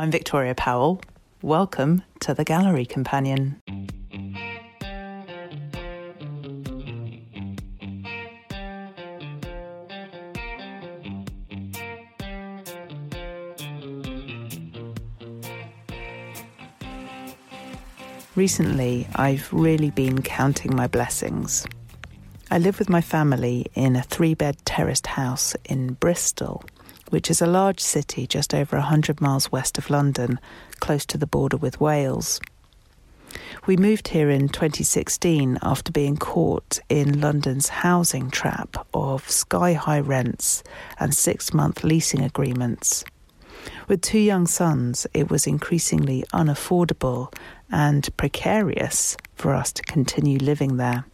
I'm Victoria Powell. Welcome to the Gallery Companion. Recently, I've really been counting my blessings. I live with my family in a three bed terraced house in Bristol, which is a large city just over 100 miles west of London, close to the border with Wales. We moved here in 2016 after being caught in London's housing trap of sky high rents and six month leasing agreements. With two young sons, it was increasingly unaffordable and precarious for us to continue living there.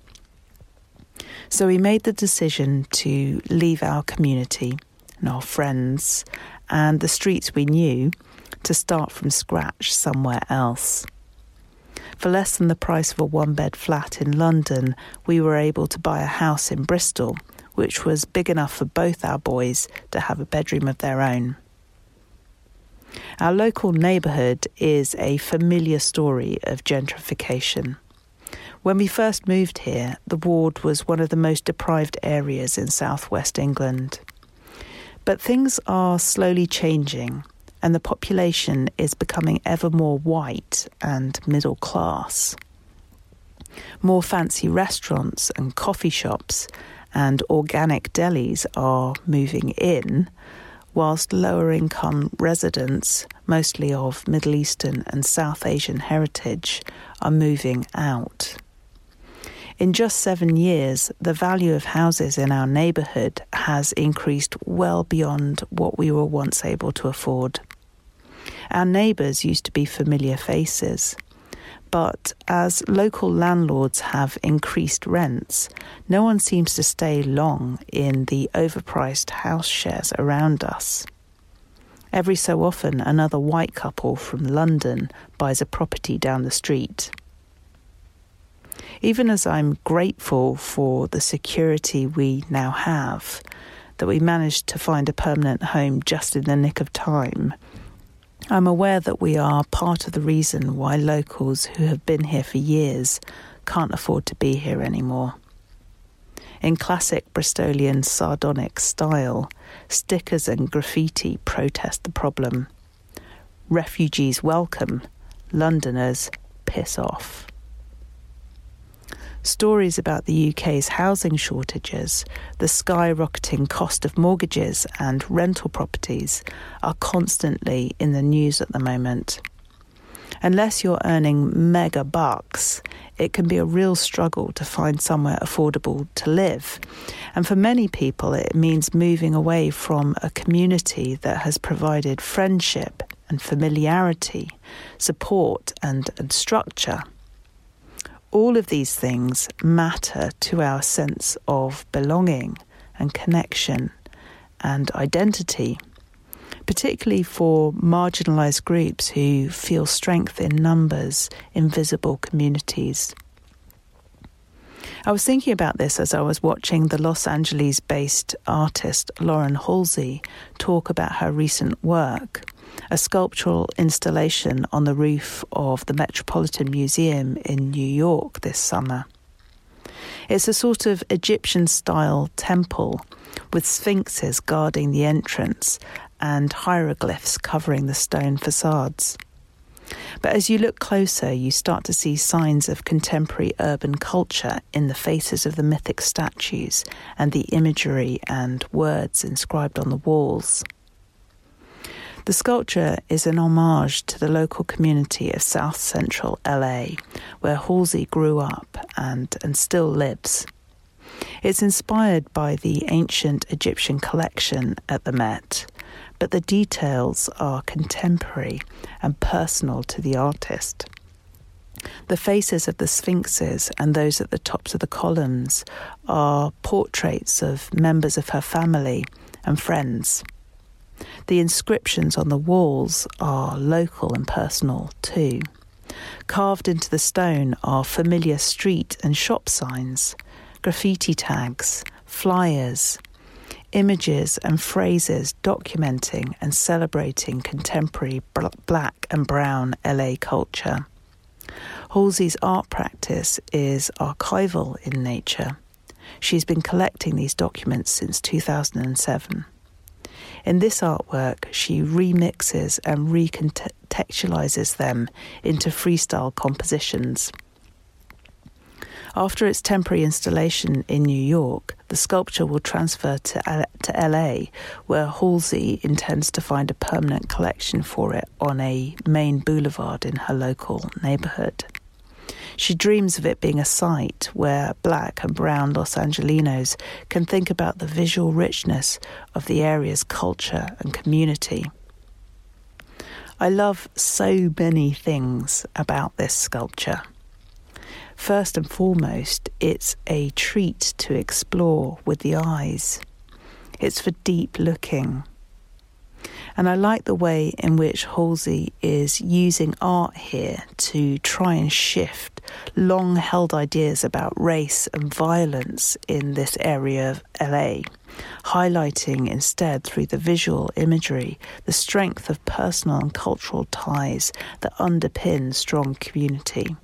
So we made the decision to leave our community and our friends and the streets we knew to start from scratch somewhere else. For less than the price of a one bed flat in London, we were able to buy a house in Bristol, which was big enough for both our boys to have a bedroom of their own. Our local neighbourhood is a familiar story of gentrification. When we first moved here, the ward was one of the most deprived areas in southwest England. But things are slowly changing, and the population is becoming ever more white and middle class. More fancy restaurants and coffee shops and organic delis are moving in, whilst lower income residents, mostly of Middle Eastern and South Asian heritage, are moving out. In just seven years, the value of houses in our neighbourhood has increased well beyond what we were once able to afford. Our neighbours used to be familiar faces. But as local landlords have increased rents, no one seems to stay long in the overpriced house shares around us. Every so often, another white couple from London buys a property down the street. Even as I'm grateful for the security we now have, that we managed to find a permanent home just in the nick of time, I'm aware that we are part of the reason why locals who have been here for years can't afford to be here anymore. In classic Bristolian sardonic style, stickers and graffiti protest the problem. Refugees welcome, Londoners piss off. Stories about the UK's housing shortages, the skyrocketing cost of mortgages, and rental properties are constantly in the news at the moment. Unless you're earning mega bucks, it can be a real struggle to find somewhere affordable to live. And for many people, it means moving away from a community that has provided friendship and familiarity, support and, and structure all of these things matter to our sense of belonging and connection and identity, particularly for marginalised groups who feel strength in numbers, invisible communities. I was thinking about this as I was watching the Los Angeles based artist Lauren Halsey talk about her recent work a sculptural installation on the roof of the Metropolitan Museum in New York this summer. It's a sort of Egyptian style temple with sphinxes guarding the entrance and hieroglyphs covering the stone facades. But as you look closer, you start to see signs of contemporary urban culture in the faces of the mythic statues and the imagery and words inscribed on the walls. The sculpture is an homage to the local community of South Central LA, where Halsey grew up and, and still lives. It's inspired by the ancient Egyptian collection at the Met, but the details are contemporary and personal to the artist. The faces of the sphinxes and those at the tops of the columns are portraits of members of her family and friends. The inscriptions on the walls are local and personal too. Carved into the stone are familiar street and shop signs, graffiti tags, flyers, images and phrases documenting and celebrating contemporary black and brown LA culture. Halsey's art practice is archival in nature. She's been collecting these documents since 2007. In this artwork, she remixes and recontextualizes them into freestyle compositions. After its temporary installation in New York, the sculpture will transfer to, to LA, where Halsey intends to find a permanent collection for it on a main boulevard in her local neighborhood. She dreams of it being a site where black and brown Los Angelinos can think about the visual richness of the area's culture and community. I love so many things about this sculpture. First and foremost, it's a treat to explore with the eyes. It's for deep looking. And I like the way in which Halsey is using art here to try and shift long held ideas about race and violence in this area of LA, highlighting instead through the visual imagery the strength of personal and cultural ties that underpin strong community.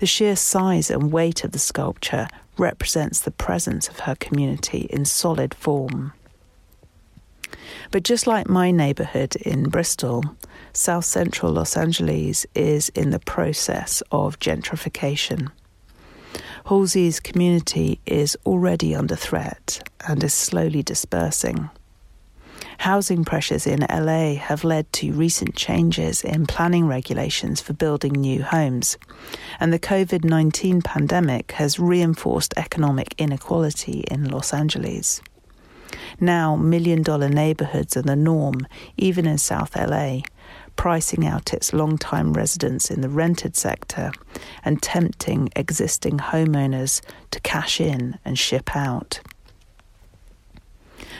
The sheer size and weight of the sculpture represents the presence of her community in solid form. But just like my neighbourhood in Bristol, South Central Los Angeles is in the process of gentrification. Halsey's community is already under threat and is slowly dispersing. Housing pressures in LA have led to recent changes in planning regulations for building new homes, and the COVID 19 pandemic has reinforced economic inequality in Los Angeles. Now, million dollar neighborhoods are the norm, even in South LA, pricing out its long-time residents in the rented sector and tempting existing homeowners to cash in and ship out.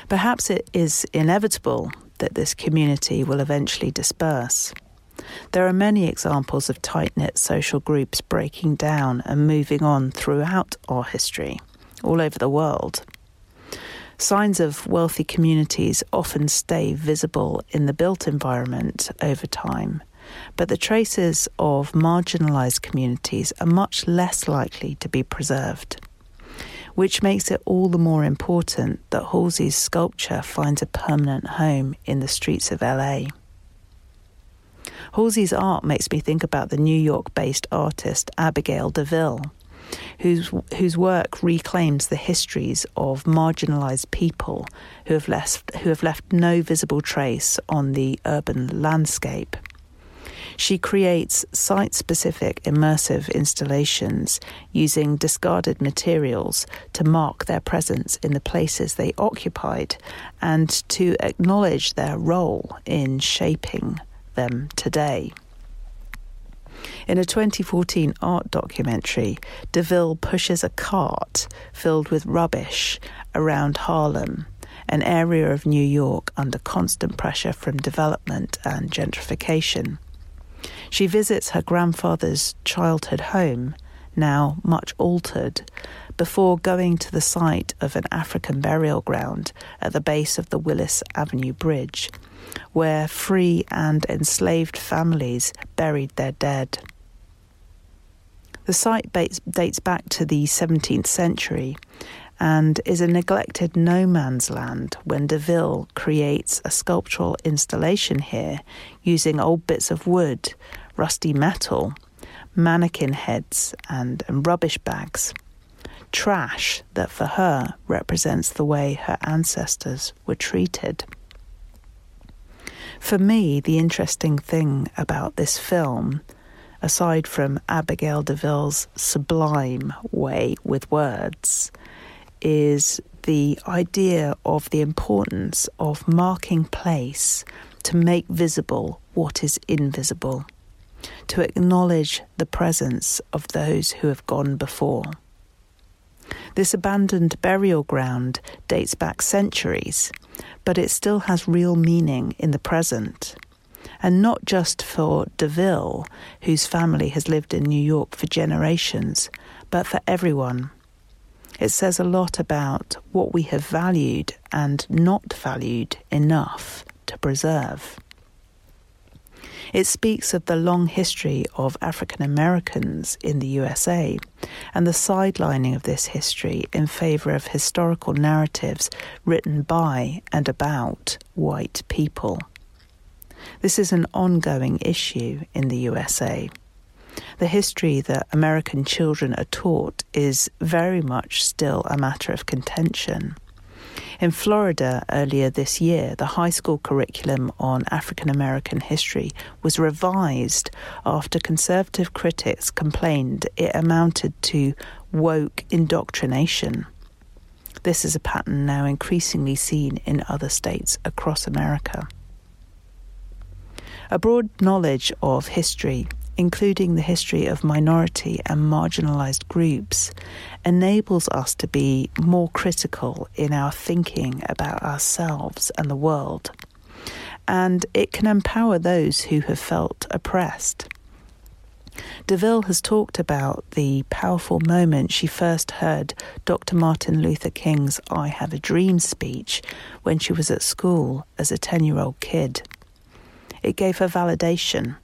Perhaps it is inevitable that this community will eventually disperse. There are many examples of tight knit social groups breaking down and moving on throughout our history, all over the world. Signs of wealthy communities often stay visible in the built environment over time, but the traces of marginalised communities are much less likely to be preserved which makes it all the more important that Halsey's sculpture finds a permanent home in the streets of LA. Halsey's art makes me think about the New York based artist Abigail DeVille, whose, whose work reclaims the histories of marginalized people who have, left, who have left no visible trace on the urban landscape. She creates site specific immersive installations using discarded materials to mark their presence in the places they occupied and to acknowledge their role in shaping them today. In a 2014 art documentary, DeVille pushes a cart filled with rubbish around Harlem, an area of New York under constant pressure from development and gentrification. She visits her grandfather's childhood home, now much altered, before going to the site of an African burial ground at the base of the Willis Avenue Bridge, where free and enslaved families buried their dead. The site dates back to the 17th century and is a neglected no man's land when DeVille creates a sculptural installation here using old bits of wood, rusty metal, mannequin heads, and, and rubbish bags. Trash that for her represents the way her ancestors were treated. For me, the interesting thing about this film aside from Abigail DeVille's sublime way with words, is the idea of the importance of marking place to make visible what is invisible, to acknowledge the presence of those who have gone before. This abandoned burial ground dates back centuries, but it still has real meaning in the present. And not just for DeVille, whose family has lived in New York for generations, but for everyone It says a lot about what we have valued and not valued enough to preserve. It speaks of the long history of African Americans in the USA and the sidelining of this history in favour of historical narratives written by and about white people. This is an ongoing issue in the USA. The history that American children are taught is very much still a matter of contention. In Florida earlier this year, the high school curriculum on African American history was revised after conservative critics complained it amounted to woke indoctrination. This is a pattern now increasingly seen in other states across America. A broad knowledge of history including the history of minority and marginalised groups, enables us to be more critical in our thinking about ourselves and the world. And it can empower those who have felt oppressed. DeVille has talked about the powerful moment she first heard Dr. Martin Luther King's I Have a Dream speech when she was at school as a 10 year old kid. It gave her validation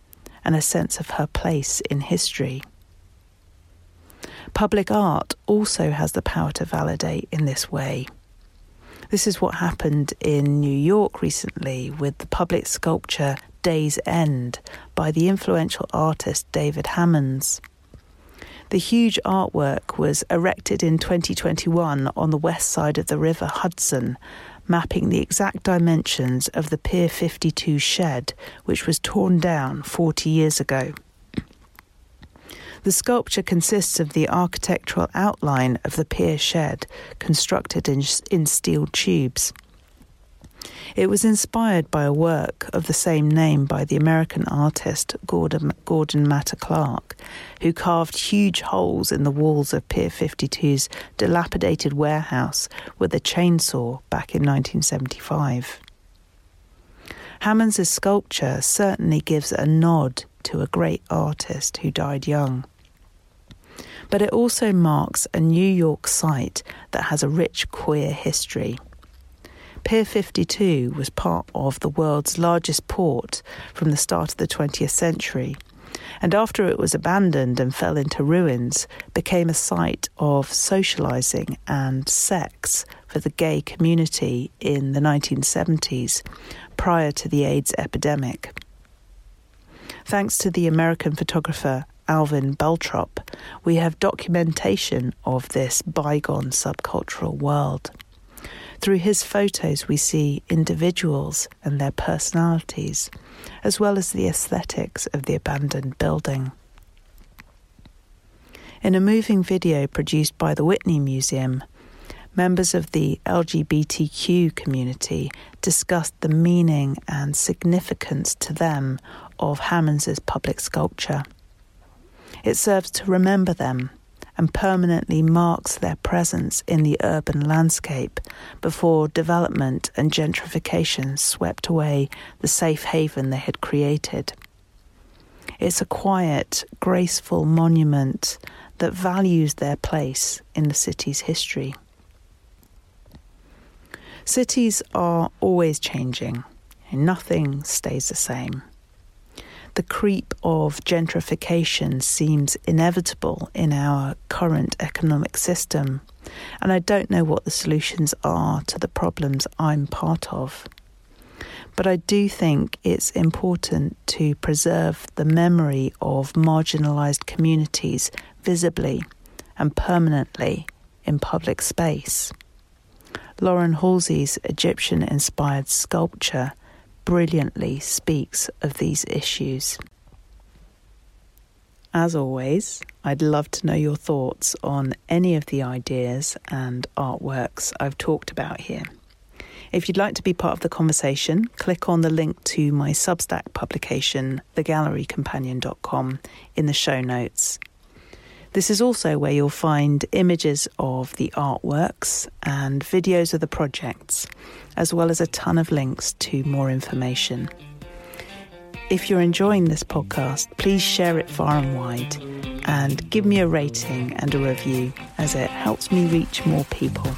and a sense of her place in history. Public art also has the power to validate in this way. This is what happened in New York recently with the public sculpture Day's End by the influential artist David Hammons. The huge artwork was erected in 2021 on the west side of the River Hudson mapping the exact dimensions of the Pier 52 shed, which was torn down 40 years ago. The sculpture consists of the architectural outline of the pier shed, constructed in, in steel tubes. It was inspired by a work of the same name by the American artist Gordon, Gordon Matta Clark, who carved huge holes in the walls of Pier 52's dilapidated warehouse with a chainsaw back in 1975. Hammons' sculpture certainly gives a nod to a great artist who died young. But it also marks a New York site that has a rich queer history. Pier 52 was part of the world's largest port from the start of the 20th century, and after it was abandoned and fell into ruins, became a site of socializing and sex for the gay community in the 1970s, prior to the AIDS epidemic. Thanks to the American photographer Alvin Baltrop, we have documentation of this bygone subcultural world. Through his photos, we see individuals and their personalities, as well as the aesthetics of the abandoned building. In a moving video produced by the Whitney Museum, members of the LGBTQ community discussed the meaning and significance to them of Hammons's public sculpture. It serves to remember them and permanently marks their presence in the urban landscape before development and gentrification swept away the safe haven they had created. It's a quiet, graceful monument that values their place in the city's history. Cities are always changing, and nothing stays the same the creep of gentrification seems inevitable in our current economic system, and I don't know what the solutions are to the problems I'm part of. But I do think it's important to preserve the memory of marginalised communities visibly and permanently in public space. Lauren Halsey's Egyptian inspired sculpture brilliantly speaks of these issues. As always, I'd love to know your thoughts on any of the ideas and artworks I've talked about here. If you'd like to be part of the conversation, click on the link to my Substack publication, thegallerycompanion.com, in the show notes. This is also where you'll find images of the artworks and videos of the projects, as well as a ton of links to more information. If you're enjoying this podcast, please share it far and wide and give me a rating and a review as it helps me reach more people.